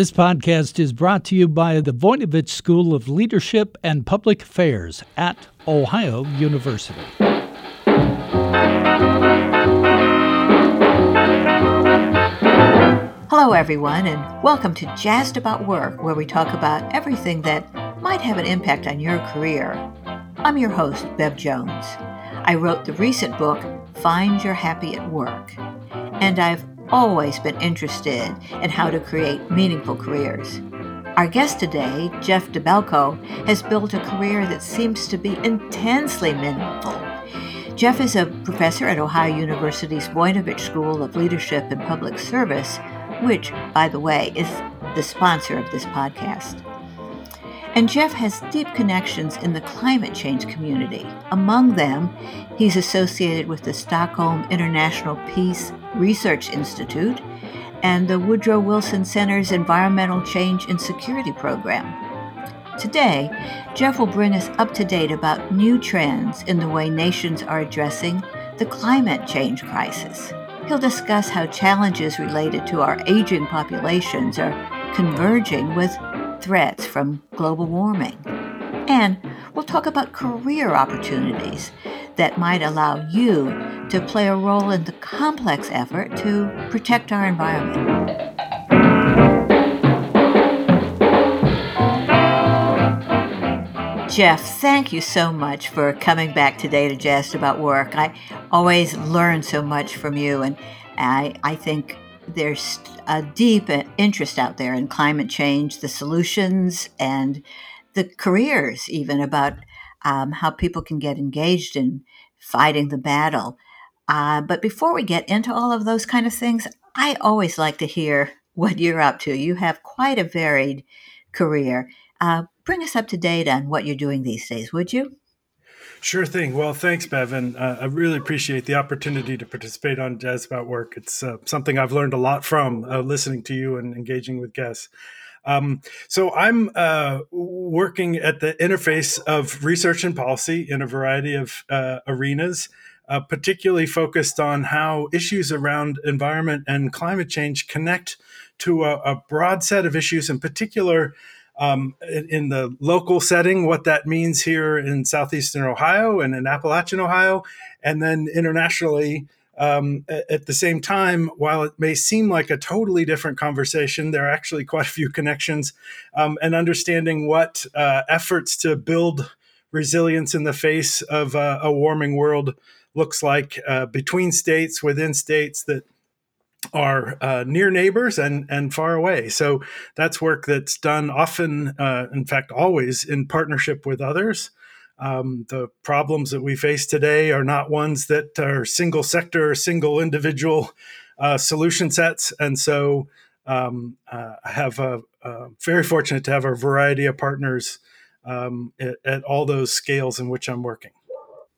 This podcast is brought to you by the Voinovich School of Leadership and Public Affairs at Ohio University. Hello, everyone, and welcome to Jazzed About Work, where we talk about everything that might have an impact on your career. I'm your host, Bev Jones. I wrote the recent book, Find Your Happy at Work, and I've always been interested in how to create meaningful careers. Our guest today, Jeff Dabelko, has built a career that seems to be intensely meaningful. Jeff is a professor at Ohio University's Voinovich School of Leadership and Public Service, which, by the way, is the sponsor of this podcast. And Jeff has deep connections in the climate change community. Among them, he's associated with the Stockholm International Peace Research Institute and the Woodrow Wilson Center's Environmental Change and Security Program. Today, Jeff will bring us up to date about new trends in the way nations are addressing the climate change crisis. He'll discuss how challenges related to our aging populations are converging with threats from global warming. And we'll talk about career opportunities that might allow you to play a role in the complex effort to protect our environment. Jeff, thank you so much for coming back today to Jazzed About Work. I always learn so much from you, and I, I think there's a deep interest out there in climate change, the solutions, and the careers, even about um, how people can get engaged in fighting the battle. Uh, but before we get into all of those kind of things, I always like to hear what you're up to. You have quite a varied career. Uh, bring us up to date on what you're doing these days, would you? Sure thing. Well, thanks, Bevan. Uh, I really appreciate the opportunity to participate on Jazz About Work. It's uh, something I've learned a lot from uh, listening to you and engaging with guests. Um, so I'm uh, working at the interface of research and policy in a variety of uh, arenas, uh, particularly focused on how issues around environment and climate change connect to a, a broad set of issues, in particular um, in, the local setting, what that means here in southeastern Ohio and in Appalachian Ohio, and then internationally. Um, at the same time, while it may seem like a totally different conversation, there are actually quite a few connections. Um, and understanding what uh, efforts to build resilience in the face of uh, a warming world looks like uh, between states, within states that are uh, near neighbors and and far away. So that's work that's done often, uh, in fact, always in partnership with others. Um, the problems that we face today are not ones that are single sector, single individual uh, solution sets, and so um, uh, I have a, a, very fortunate to have a variety of partners um, at, at all those scales in which I'm working.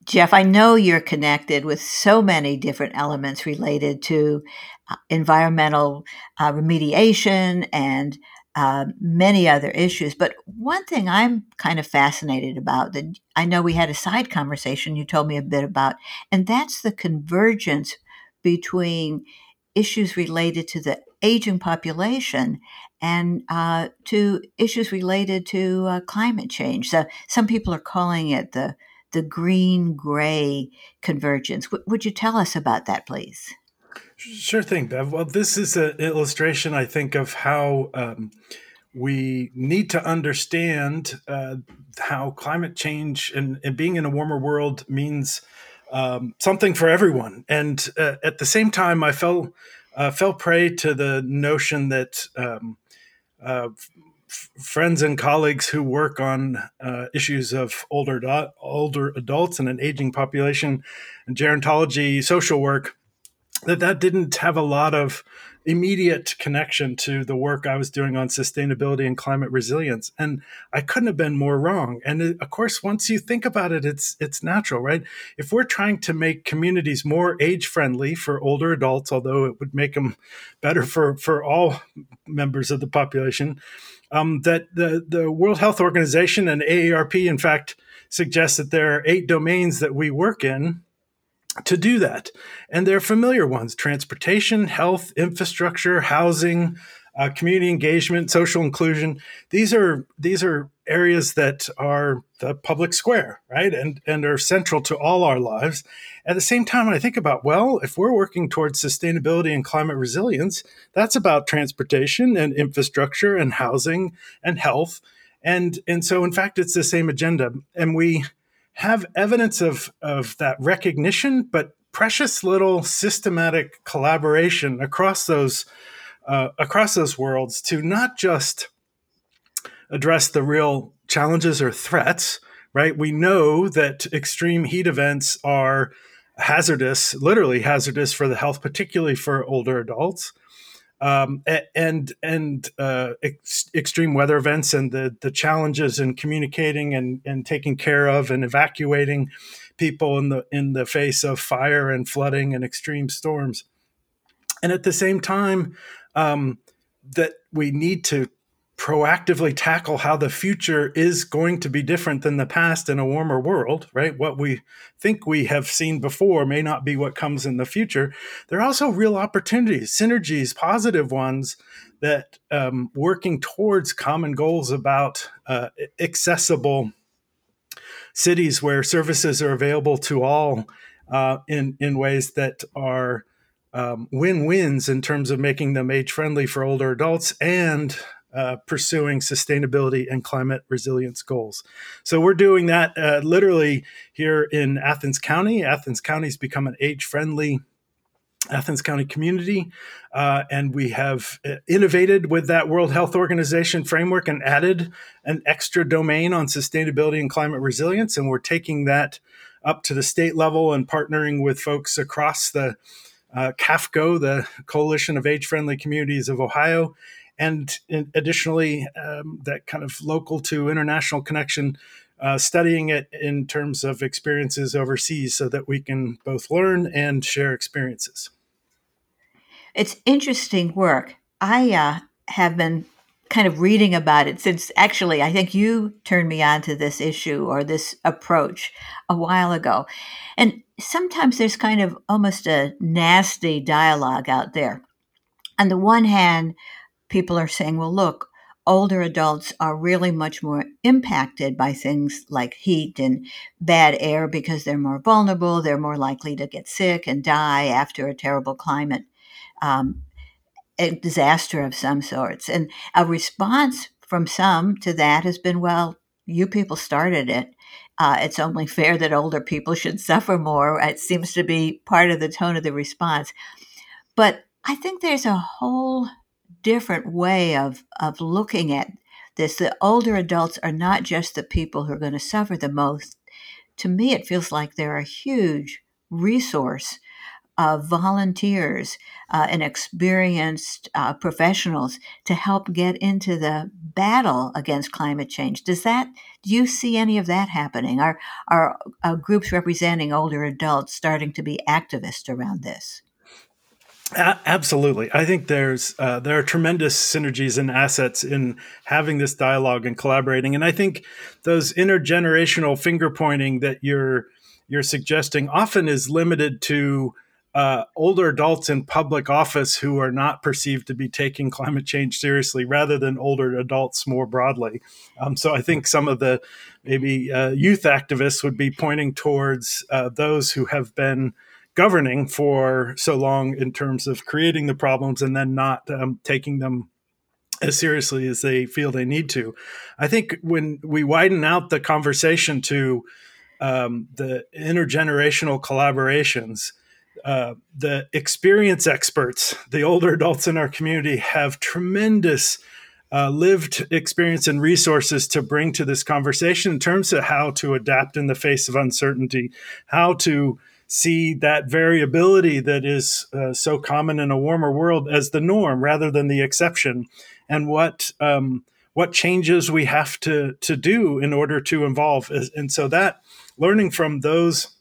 Jeff, I know you're connected with so many different elements related to uh, environmental uh, remediation and uh, many other issues. But one thing I'm kind of fascinated about that I know we had a side conversation you told me a bit about, and that's the convergence between issues related to the aging population and uh, to issues related to uh, climate change. So some people are calling it the the green gray convergence. W- would you tell us about that, please? Sure thing, Bev. Well, this is an illustration, I think, of how um, we need to understand uh, how climate change and, and, being in a warmer world means um, something for everyone. And uh, at the same time, I fell uh, fell prey to the notion that um, friends and colleagues who work on uh, issues of older older adults and an aging population and gerontology social work that that didn't have a lot of immediate connection to the work I was doing on sustainability and climate resilience. And I couldn't have been more wrong. And it, of course once you think about it it's it's natural right? If we're trying to make communities more age friendly for older adults although it would make them better for for all members of the population um, that the, the World Health Organization and AARP, in fact, suggest that there are eight domains that we work in to do that. And they're familiar ones transportation, health, infrastructure, housing, uh, community engagement, social inclusion. These are these are areas that are the public square, right, and and are central to all our lives. At the same time, when I think about well, if we're working towards sustainability and climate resilience, that's about transportation and infrastructure and housing and health, and and so in fact, it's the same agenda, and we have evidence of of that recognition, but precious little systematic collaboration across those uh, across those worlds to not just address the real challenges or threats, right? We know that extreme heat events are hazardous, literally hazardous for the health, particularly for older adults. Um, and and uh, ex- extreme weather events and the the challenges in communicating and, and taking care of and evacuating people in the in the face of fire and flooding and extreme storms. And at the same time, um, that we need to proactively tackle how the future is going to be different than the past in a warmer world, right? What we think we have seen before may not be what comes in the future. There are also real opportunities, synergies, positive ones that um, working towards common goals about uh, accessible cities where services are available to all uh, in in ways that are um, win-wins in terms of making them age-friendly for older adults and uh, pursuing sustainability and climate resilience goals. So we're doing that uh, literally here in Athens County. Athens County's become an age-friendly Athens County community. Uh, and we have uh, innovated with that World Health Organization framework and added an extra domain on sustainability and climate resilience. And we're taking that up to the state level and partnering with folks across the uh, CAFCO, the Coalition of Age Friendly Communities of Ohio. And additionally, um, that kind of local to international connection uh, studying it in terms of experiences overseas so that we can both learn and share experiences. It's interesting work. I uh, have been kind of reading about it since actually I think you turned me on to this issue or this approach a while ago. And sometimes there's kind of almost a nasty dialogue out there. On the one hand, people are saying, well, look, older adults are really much more impacted by things like heat and bad air because they're more vulnerable. They're more likely to get sick and die after a terrible climate um, a disaster of some sorts. And a response from some to that has been, well, you people started it. Uh, it's only fair that older people should suffer more. It seems to be part of the tone of the response. But I think there's a whole different way of, of looking at this. The older adults are not just the people who are going to suffer the most. To me, it feels like they're a huge resource of volunteers uh, and experienced uh, professionals to help get into the battle against climate change. Does that do you see any of that happening? Are are uh, groups representing older adults starting to be activists around this? A- absolutely, I think there's uh, there are tremendous synergies and assets in having this dialogue and collaborating, and I think those intergenerational finger pointing that you're you're suggesting often is limited to uh, older adults in public office who are not perceived to be taking climate change seriously, rather than older adults more broadly. Um, so I think some of the maybe uh, youth activists would be pointing towards uh, those who have been governing for so long in terms of creating the problems and then not um, taking them as seriously as they feel they need to. I think when we widen out the conversation to um, the intergenerational collaborations, uh, the experience experts, the older adults in our community, have tremendous uh, lived experience and resources to bring to this conversation in terms of how to adapt in the face of uncertainty, how to see that variability that is uh, so common in a warmer world as the norm rather than the exception, and what um, what changes we have to to do in order to evolve. And so that learning from those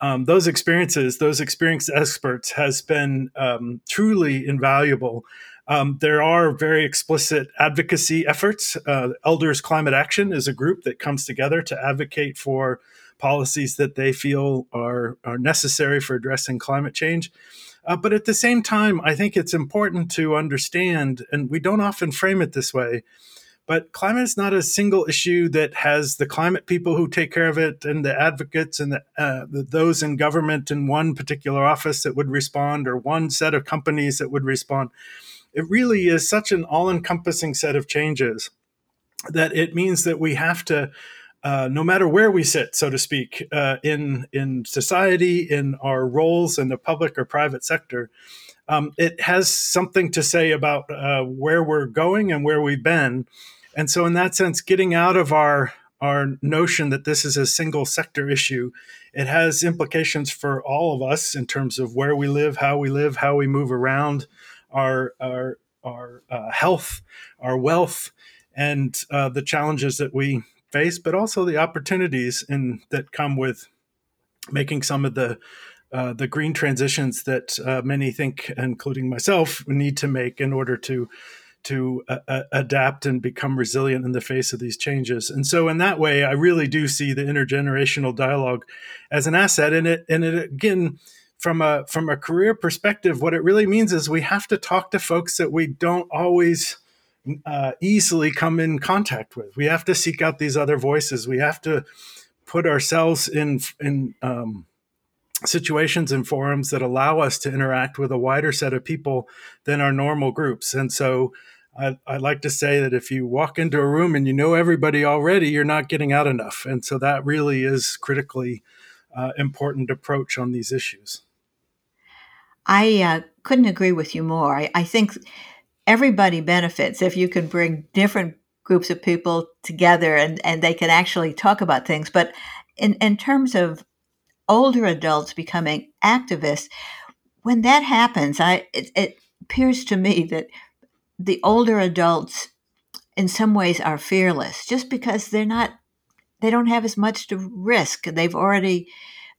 um, those experiences, those experienced experts, has been um, truly invaluable. Um, there are very explicit advocacy efforts. Uh, Elders Climate Action is a group that comes together to advocate for policies that they feel are, are necessary for addressing climate change. Uh, but at the same time, I think it's important to understand, and we don't often frame it this way, but climate is not a single issue that has the climate people who take care of it and the advocates and the, uh, the, those in government in one particular office that would respond or one set of companies that would respond. It really is such an all encompassing set of changes that it means that we have to. Uh, no matter where we sit, so to speak, uh, in in society, in our roles in the public or private sector, um, it has something to say about uh, where we're going and where we've been, and so, in that sense, getting out of our our notion that this is a single sector issue, it has implications for all of us in terms of where we live, how we live, how we move around, our our our uh, health, our wealth, and uh, the challenges that we face, but also the opportunities that come with making some of the uh, the green transitions that uh, many think, including myself, need to make in order to to uh, uh, adapt and become resilient in the face of these changes. And so, in that way, I really do see the intergenerational dialogue as an asset. And it, and it again, from a from a career perspective, what it really means is we have to talk to folks that we don't always uh, easily come in contact with. We have to seek out these other voices. We have to put ourselves in in um, situations and forums that allow us to interact with a wider set of people than our normal groups. And so I, I, like to say that if you walk into a room and you know everybody already, you're not getting out enough. And so that really is critically uh, important approach on these issues. I uh, couldn't agree with you more. I, I think everybody benefits if you can bring different groups of people together and, and they can actually talk about things. But in, in terms of older adults becoming activists, when that happens, I it, it appears to me that the older adults in some ways are fearless just because they're not they don't have as much to risk they've already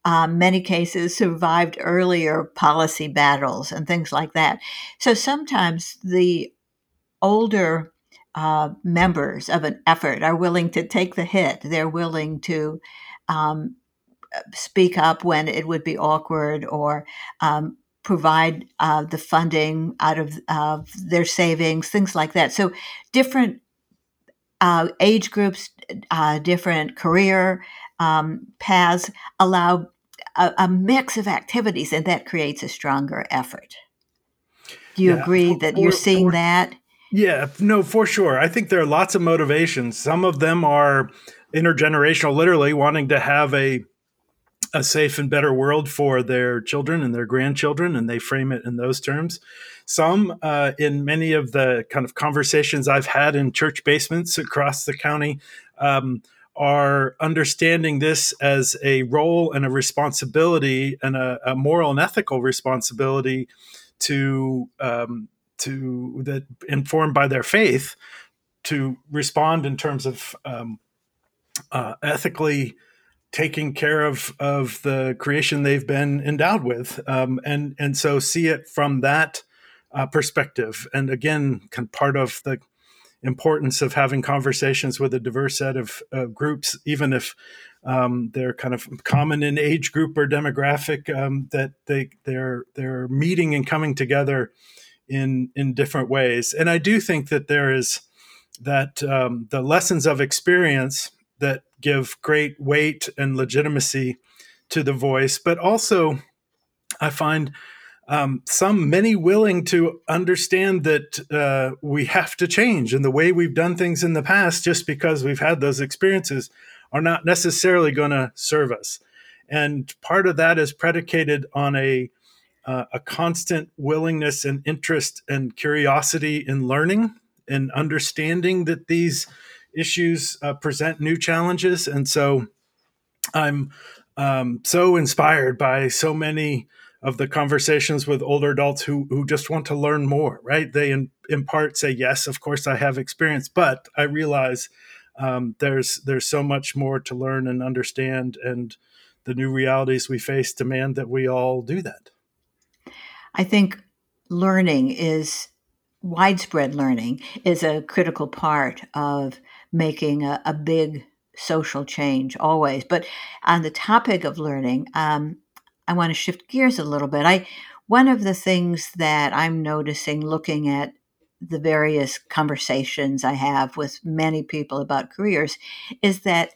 um, many cases survived earlier policy battles and things like that so sometimes the older uh, members of an effort are willing to take the hit they're willing to um, speak up when it would be awkward or um, provide uh, the funding out of uh, their savings, things like that. So different uh, age groups, uh, different career um, paths allow a, a, mix of activities, and that creates a stronger effort. Do you yeah, agree for, that you're seeing for, that? Yeah, no, for sure. I think there are lots of motivations. Some of them are intergenerational, literally wanting to have a a safe and better world for their children and their grandchildren, and they frame it in those terms. Some, uh, in many of the kind of conversations I've had in church basements across the county, um, are understanding this as a role and a responsibility and a, a moral and ethical responsibility to um, to that informed by their faith to respond in terms of um, uh, ethically taking care of of the creation they've been endowed with, um, and and so see it from that uh, perspective. And again, part of the importance of having conversations with a diverse set of groups, even if um, they're kind of common in age group or demographic, um, that they they're they're meeting and coming together in in different ways. And I do think that there is that um, the lessons of experience that give great weight and legitimacy to the voice, but also I find um, some many willing to understand that uh, we have to change and the way we've done things in the past just because we've had those experiences are not necessarily going to serve us. And part of that is predicated on a uh, a constant willingness and interest and curiosity in learning and understanding that these issues uh, present new challenges, and so I'm um, so inspired by so many of the conversations with older adults who who just want to learn more. Right? They in, in part say, "Yes, of course, I have experience, but I realize um, there's there's so much more to learn and understand, and the new realities we face demand that we all do that." I think learning is widespread learning is a critical part of making a, a big social change always. But on the topic of learning, um, I want to shift gears a little bit. I one of the things that I'm noticing looking at the various conversations I have with many people about careers is that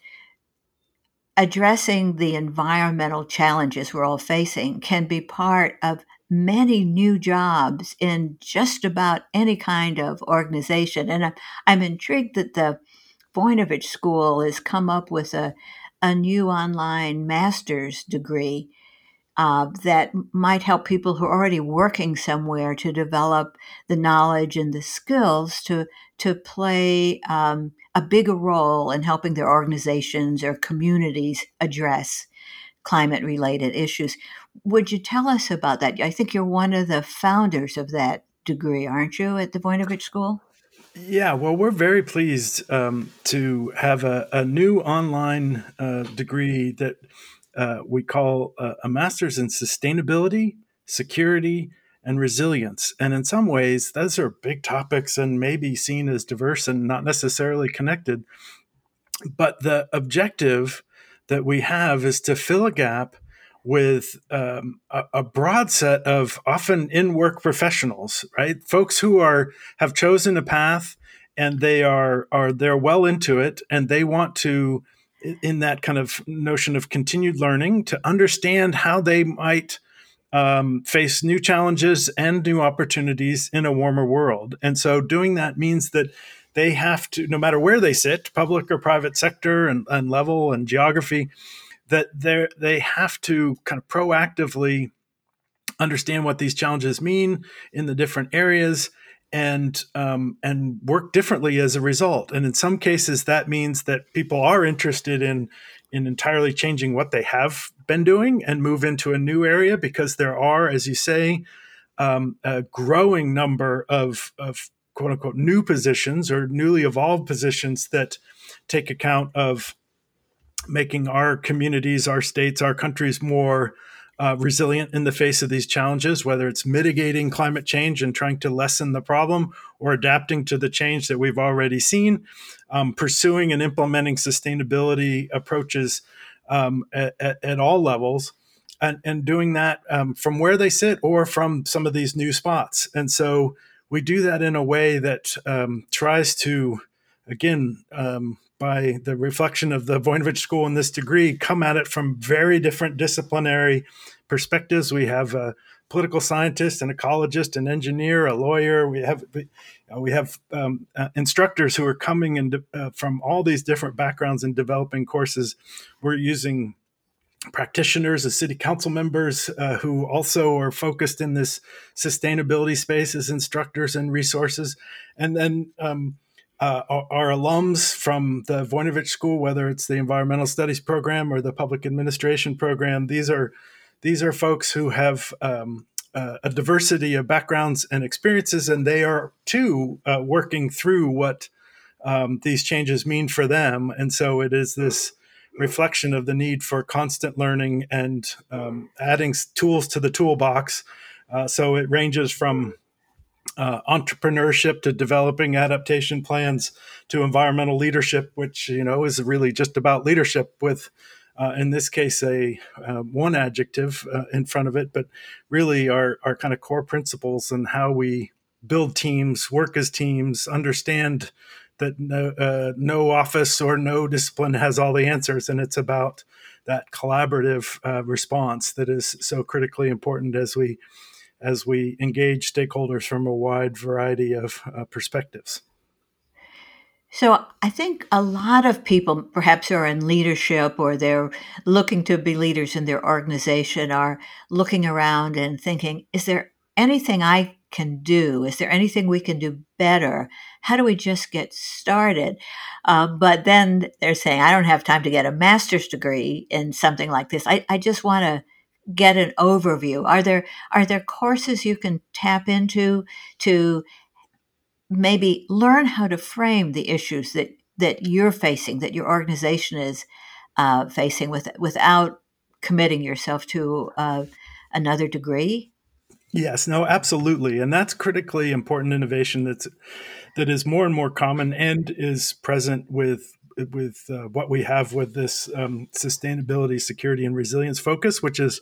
addressing the environmental challenges we're all facing can be part of many new jobs in just about any kind of organization. And I'm intrigued that the Voinovich School has come up with a, a new online master's degree uh, that might help people who are already working somewhere to develop the knowledge and the skills to to play um, a bigger role in helping their organizations or communities address climate related issues. Would you tell us about that? I think you're one of the founders of that degree, aren't you, at the Voinovich School? Yeah, well, we're very pleased um, to have a, a new online uh, degree that uh, we call uh, a master's in sustainability, security, and resilience. And in some ways, those are big topics and maybe seen as diverse and not necessarily connected. But the objective that we have is to fill a gap with um, a, a, broad set of often in work professionals, right? Folks who are have chosen a path and they are are they're well into it and they want to in that kind of notion of continued learning to understand how they might um, face new challenges and new opportunities in a warmer world. And so doing that means that they have to, no matter where they sit, public or private sector and, and level and geography, that they they have to kind of proactively understand what these challenges mean in the different areas and um, and work differently as a result. And in some cases, that means that people are interested in in entirely changing what they have been doing and move into a new area because there are, as you say, um, a growing number of, of quote unquote new positions or newly evolved positions that take account of making our communities, our states, our countries more uh, resilient in the face of these challenges, whether it's mitigating climate change and trying to lessen the problem or adapting to the change that we've already seen, um, pursuing and implementing sustainability approaches um, at, at, all levels. And, and doing that um, from where they sit or from some of these new spots. And so we do that in a way that um, tries to, again, um, by the reflection of the Voinovich School in this degree, come at it from very different disciplinary perspectives. We have a political scientist, an ecologist, an engineer, a lawyer. We have we have um, uh, instructors who are coming in uh, from all these different backgrounds and developing courses. We're using practitioners as city council members uh, who also are focused in this sustainability space as instructors and resources, and then. Um, uh, our, our, alums from the Voinovich School, whether it's the environmental studies program or the public administration program, these are these are folks who have um, uh, a diversity of backgrounds and experiences, and they are too uh, working through what um, these changes mean for them. And so it is this reflection of the need for constant learning and um, adding tools to the toolbox. Uh, so it ranges from uh, entrepreneurship to developing adaptation plans to environmental leadership, which you know is really just about leadership with, uh, in this case, a uh, one adjective uh, in front of it, but really our our kind of core principles and how we build teams, work as teams, understand that no, uh, no office or no discipline has all the answers, and it's about that collaborative uh, response that is so critically important as we as we engage stakeholders from a wide variety of uh, perspectives. So I think a lot of people, perhaps who are in leadership or they're looking to be leaders in their organization, are looking around and thinking, is there anything I can do? Is there anything we can do better? How do we just get started? Uh, but then they're saying, I don't have time to get a master's degree in something like this. I, I just want to get an overview? Are there are there courses you can tap into to maybe learn how to frame the issues that that you're facing, that your organization is uh, facing, with without committing yourself to uh, another degree? Yes, no, absolutely, and that's critically important innovation that's that is more and more common and is present with with uh, what we have with this um, sustainability, security, and resilience focus, which is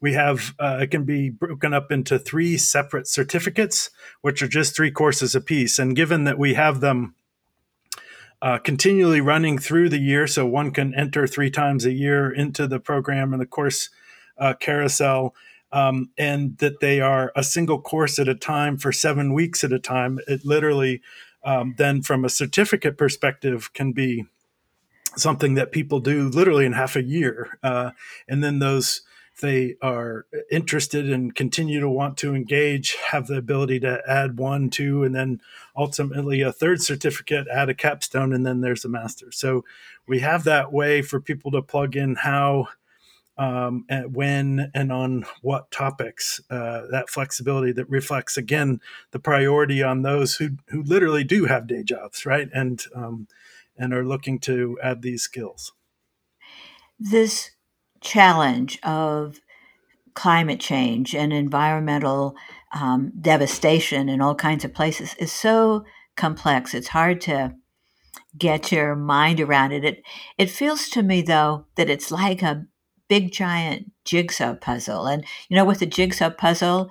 we have uh, it can be broken up into three separate certificates, which are just three courses apiece. And given that we have them uh, continually running through the year, so one can enter three times a year into the program and the course uh, carousel. Um, and that they are a single course at a time for seven weeks at a time. It literally um, then from a certificate perspective can be something that people do literally in half a year uh, and then those they are interested and continue to want to engage have the ability to add one two and then ultimately a third certificate add a capstone and then there's a master so we have that way for people to plug in how um, and when and on what topics. Uh, that flexibility that reflects again the priority on those who who literally do have day jobs, right, and um, and are looking to add these skills. This challenge of climate change and environmental um, devastation in all kinds of places is so complex. It's hard to get your mind around it. It it feels to me though that it's like a big giant jigsaw puzzle. And you know, with a jigsaw puzzle,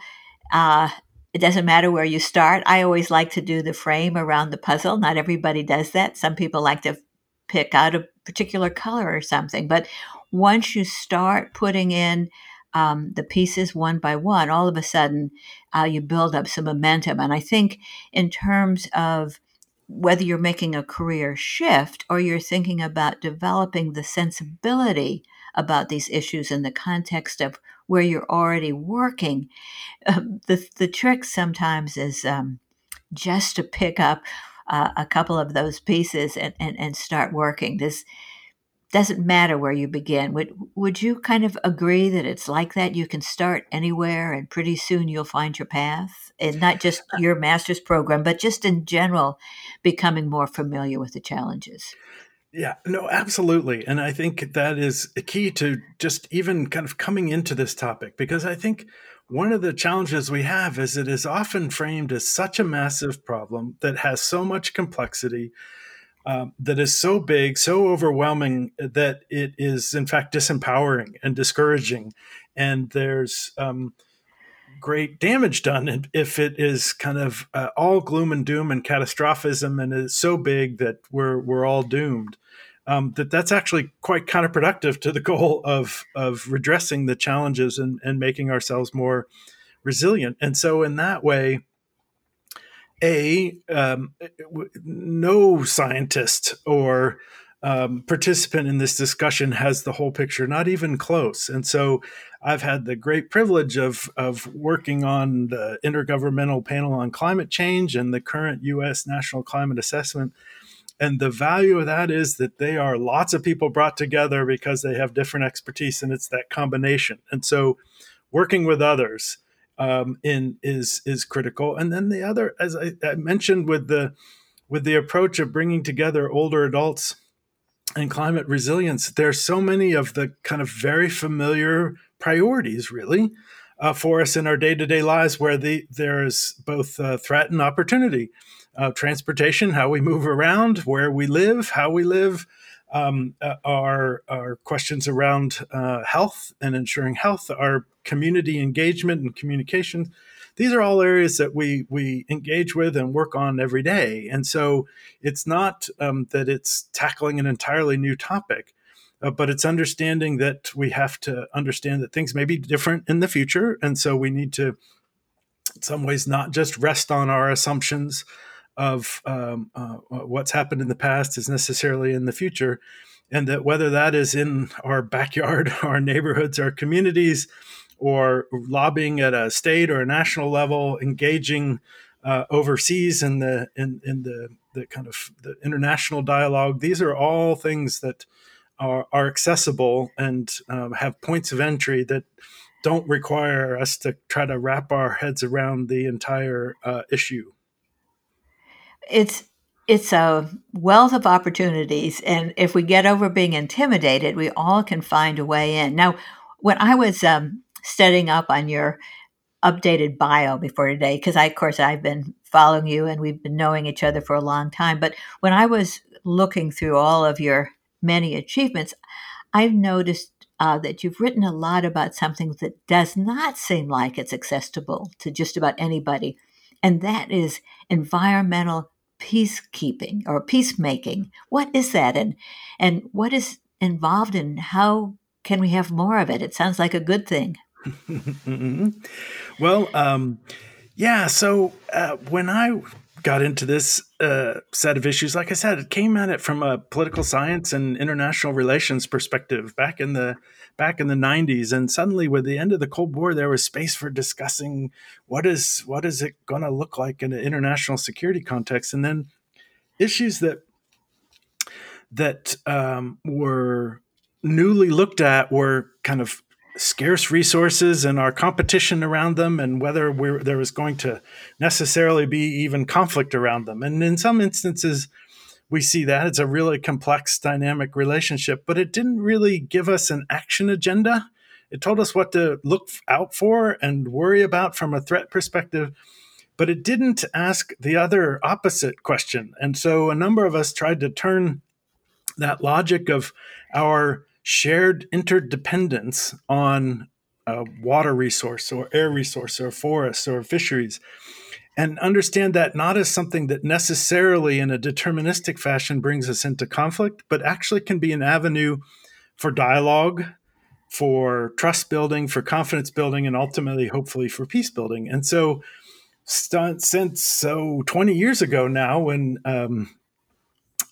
uh, it doesn't matter where you start. I always like to do the frame around the puzzle. Not everybody does that. Some people like to pick out a particular color or something. But once you start putting in um, the pieces one by one, all of a sudden uh, you build up some momentum. And I think, in terms of whether you're making a career shift or you're thinking about developing the sensibility about these issues in the context of where you're already working. Um, the, the trick sometimes is um, just to pick up uh, a couple of those pieces and, and, and start working. This doesn't matter where you begin. Would, would you kind of agree that it's like that? You can start anywhere and pretty soon you'll find your path? And not just uh your master's program, but just in general, becoming more familiar with the challenges. Yeah, no, absolutely. And I think that is a key to just even kind of coming into this topic because I think one of the challenges we have is it is often framed as such a massive problem that has so much complexity, um, that is so big, so overwhelming that it is, in fact, disempowering and discouraging. And there's, um, great damage done if it is kind of uh, all gloom and doom and catastrophism and it's so big that we're we're all doomed um, that that's actually quite counterproductive to the goal of of redressing the challenges and, and making ourselves more resilient. And so, in that way, a um, no scientist or um, participant in this discussion has the whole picture, not even close. And so, I've had the great privilege of of working on the Intergovernmental Panel on Climate Change and the current U.S. National Climate Assessment and the value of that is that they are lots of people brought together because they have different expertise and it's that combination and so working with others um, in is is critical and then the other as I, I mentioned with the with the approach of bringing together older adults and climate resilience there's so many of the kind of very familiar priorities really uh, for us in our day-to-day lives where the there is both uh, threat and opportunity uh, transportation, how we move around, where we live, how we live, um, uh, our, our questions around uh, health and ensuring health, our community engagement and communication. These are all areas that we we engage with and work on every day. And so it's not um, that it's tackling an entirely new topic, uh, but it's understanding that we have to understand that things may be different in the future, and so we need to, in some ways, not just rest on our assumptions of um, uh, what's happened in the past is necessarily in the future. And that whether that is in our backyard, our neighborhoods, our communities, or lobbying at a state or a national level, engaging uh, overseas in the in, in the, the kind of the international dialogue, these are all things that are, are accessible and um, have points of entry that don't require us to try to wrap our heads around the entire uh, issue. It's it's a wealth of opportunities and if we get over being intimidated we all can find a way in. Now when i was um, studying up on your updated bio before today because i of course i've been following you and we've been knowing each other for a long time but when i was looking through all of your many achievements, I've noticed uh, that you've written a lot about something that does not seem like it's accessible to just about anybody, and that is environmental peacekeeping or peacemaking. What is that, and and what is involved, and how can we have more of it? It sounds like a good thing. Well, um, yeah. So uh, when I got into this uh, set of issues, like I said, it came at it from a political science and international relations perspective back in the back in the 90s and suddenly with the end of the cold war there was space for discussing what is what is it going to look like in an international security context. And then issues that that um, were newly looked at were kind of scarce resources and our competition around them and whether there was going to necessarily be even conflict around them. And in some instances, we see that it's a really complex dynamic relationship, but it didn't really give us an action agenda. It told us what to look out for and worry about from a threat perspective, but it didn't ask the other opposite question. And so a number of us tried to turn that logic of our shared interdependence on a water resource or air resource or forests or fisheries and understand that not as something that necessarily in a deterministic fashion brings us into conflict but actually can be an avenue for dialogue for trust building for confidence building and ultimately hopefully for peace building. And so since so 20 years ago now when um,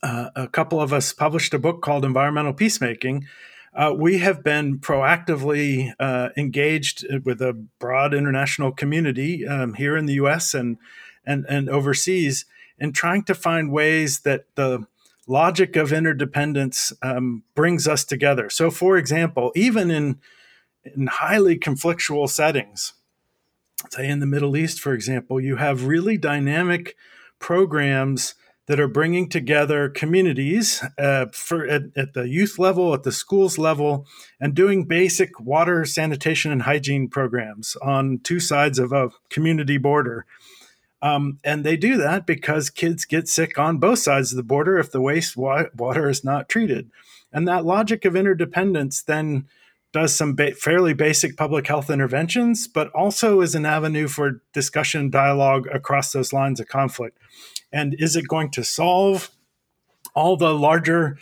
uh, a couple of us published a book called Environmental Peacemaking. Uh, we have been proactively uh, engaged with a broad international community um, here in the U.S. and and and overseas in trying to find ways that the logic of interdependence um, brings us together. So, for example, even in in highly conflictual settings, say in the Middle East, for example, you have really dynamic programs that are bringing together communities uh, for at, at, the youth level, at the schools level, and doing basic water, sanitation, and hygiene programs on two sides of a community border. Um, and they do that because kids get sick on both sides of the border if the waste wa- water is not treated. And that logic of interdependence then does some ba- fairly basic public health interventions, but also is an avenue for discussion dialogue across those lines of conflict. And is it going to solve all the larger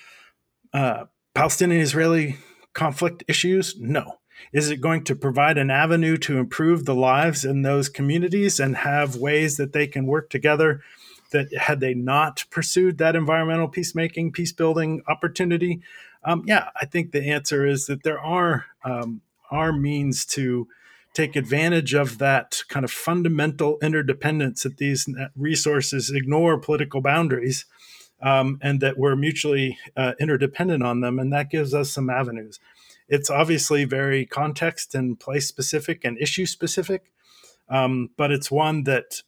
uh, Palestinian Israeli conflict issues? No. Is it going to provide an avenue to improve the lives in those communities and have ways that they can work together that had they not pursued that environmental peacemaking, peace building opportunity? Um, yeah, I think the answer is that there are um, are means to take advantage of that kind of fundamental interdependence that these resources ignore political boundaries um, and that we're mutually uh, interdependent on them. And that gives us some avenues. It's obviously very context and place specific and issue specific, um, but it's one that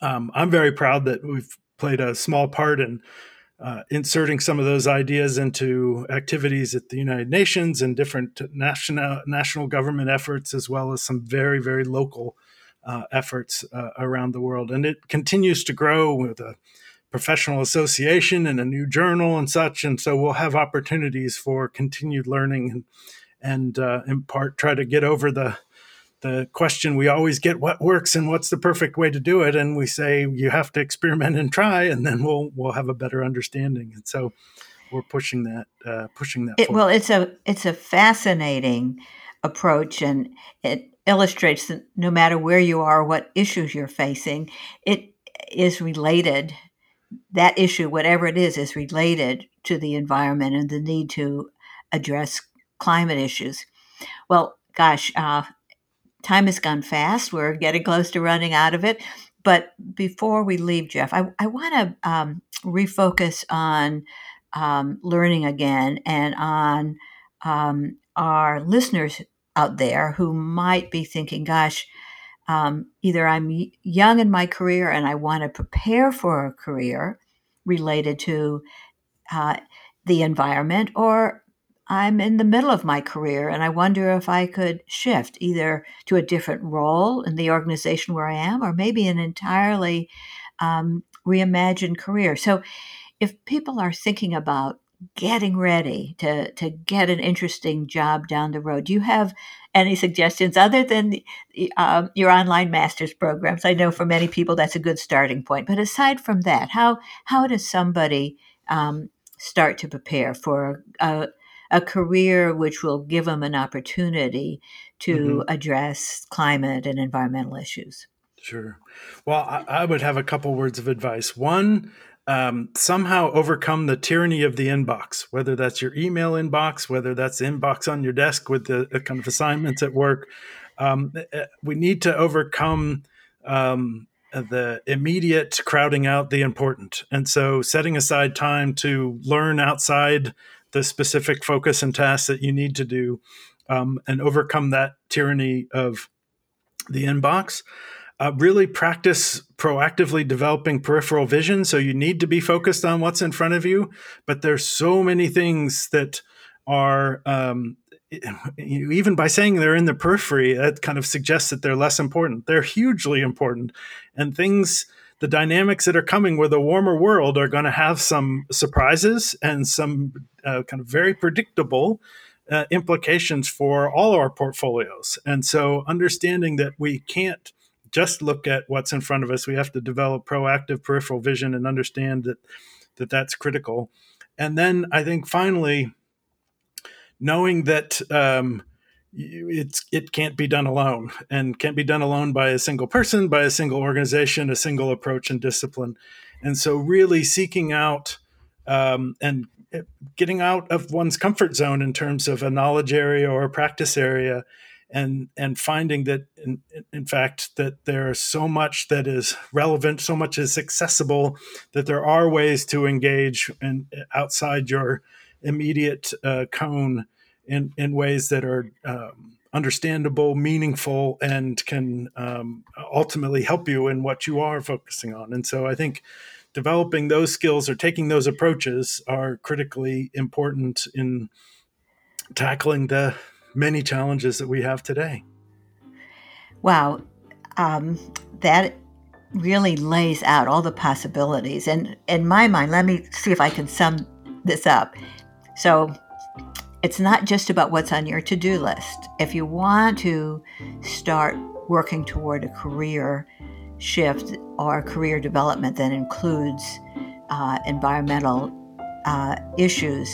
um, I'm very proud that we've played a small part in uh, inserting some of those ideas into activities at the United Nations and different national national government efforts, as well as some very very local uh, efforts uh, around the world. And it continues to grow with a professional association and a new journal and such. And so we'll have opportunities for continued learning and and uh, in part try to get over the the question we always get what works and what's the perfect way to do it? And we say you have to experiment and try and then we'll we'll have a better understanding. And so we're pushing that uh, pushing that it, well it's a it's a fascinating approach and it illustrates that no matter where you are what issues you're facing it is related that issue whatever it is is related to the environment and the need to address climate issues. Well gosh uh, time has gone fast. We're getting close to running out of it. But before we leave, Jeff, I, I want to um, refocus on um, learning again and on um, our listeners out there who might be thinking, gosh, um, either I'm young in my career and I want to prepare for a career related to uh, the environment, or I'm in the middle of my career and I wonder if I could shift either to a different role in the organization where I am or maybe an entirely um, reimagined career. So, if people are thinking about getting ready to to get an interesting job down the road, do you have any suggestions other than uh, your online master's programs? I know for many people that's a good starting point. But aside from that, how how does somebody um, start to prepare for a, a career which will give them an opportunity to mm-hmm. address climate and environmental issues? Sure. Well, I, I would have a couple words of advice. One, um, somehow overcome the tyranny of the inbox, whether that's your email inbox, whether that's inbox on your desk with the, the kind of assignments at work. Um, eh, eh, we need to overcome um, the immediate crowding out the important. And so setting aside time to learn outside the specific focus and tasks that you need to do um, and overcome that tyranny of the inbox uh, really practice proactively developing peripheral vision. So you need to be focused on what's in front of you, but there's so many things that are um, even by saying they're in the periphery, that kind of suggests that they're less important. They're hugely important, and things. The dynamics that are coming with a warmer world are going to have some surprises and some uh, kind of very predictable uh, implications for all our portfolios. And so, understanding that we can't just look at what's in front of us. We have to develop proactive peripheral vision and understand that, that that's critical. And then I think finally, knowing that um, it's it can't be done alone and can't be done alone by a single person, by a single organization, a single approach and discipline. And so, really seeking out um, and getting out of one's comfort zone in terms of a knowledge area or a practice area and and finding that in, in fact that there's so much that is relevant so much is accessible that there are ways to engage and outside your immediate uh, cone in in ways that are um, understandable meaningful and can um, ultimately help you in what you are focusing on and so i think developing those skills or taking those approaches are critically important in tackling the many challenges that we have today. Wow. Um, that really lays out all the possibilities. And in my mind, let me see if I can sum this up. So it's not just about what's on your to do list. If you want to start working toward a career shift or career development that includes uh, environmental uh, issues,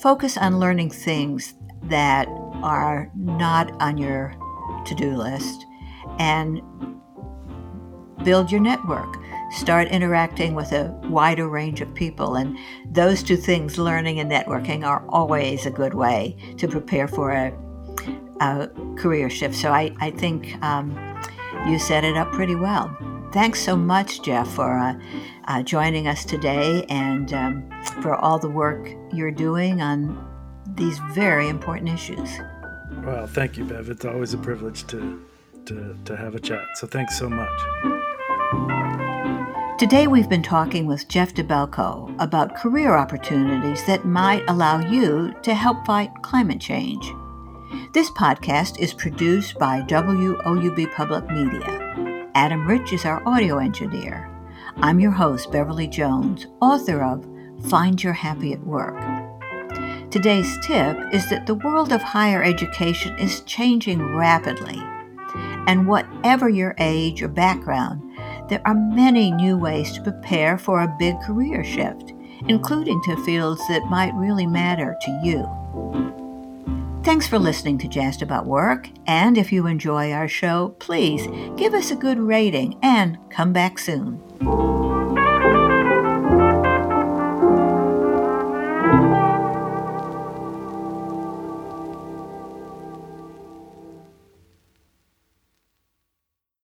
focus on learning things that are not on your to do list and build your network. Start interacting with a wider range of people. And those two things, learning and networking, are always a good way to prepare for a, a career shift. So I, I think um, you set it up pretty well. Thanks so much, Jeff, for uh, uh, joining us today and um, for all the work you're doing on these very important issues. Well, thank you, Bev. It's always a privilege to, to, to have a chat. So thanks so much. Today, we've been talking with Jeff Dabelko about career opportunities that might allow you to help fight climate change. This podcast is produced by WOUB Public Media. Adam Rich is our audio engineer. I'm your host, Beverly Jones, author of Find Your Happy at Work. Today's tip is that the world of higher education is changing rapidly. And whatever your age or background, there are many new ways to prepare for a big career shift, including to fields that might really matter to you. Thanks for listening to Jazzed About Work, and if you enjoy our show, please give us a good rating and come back soon.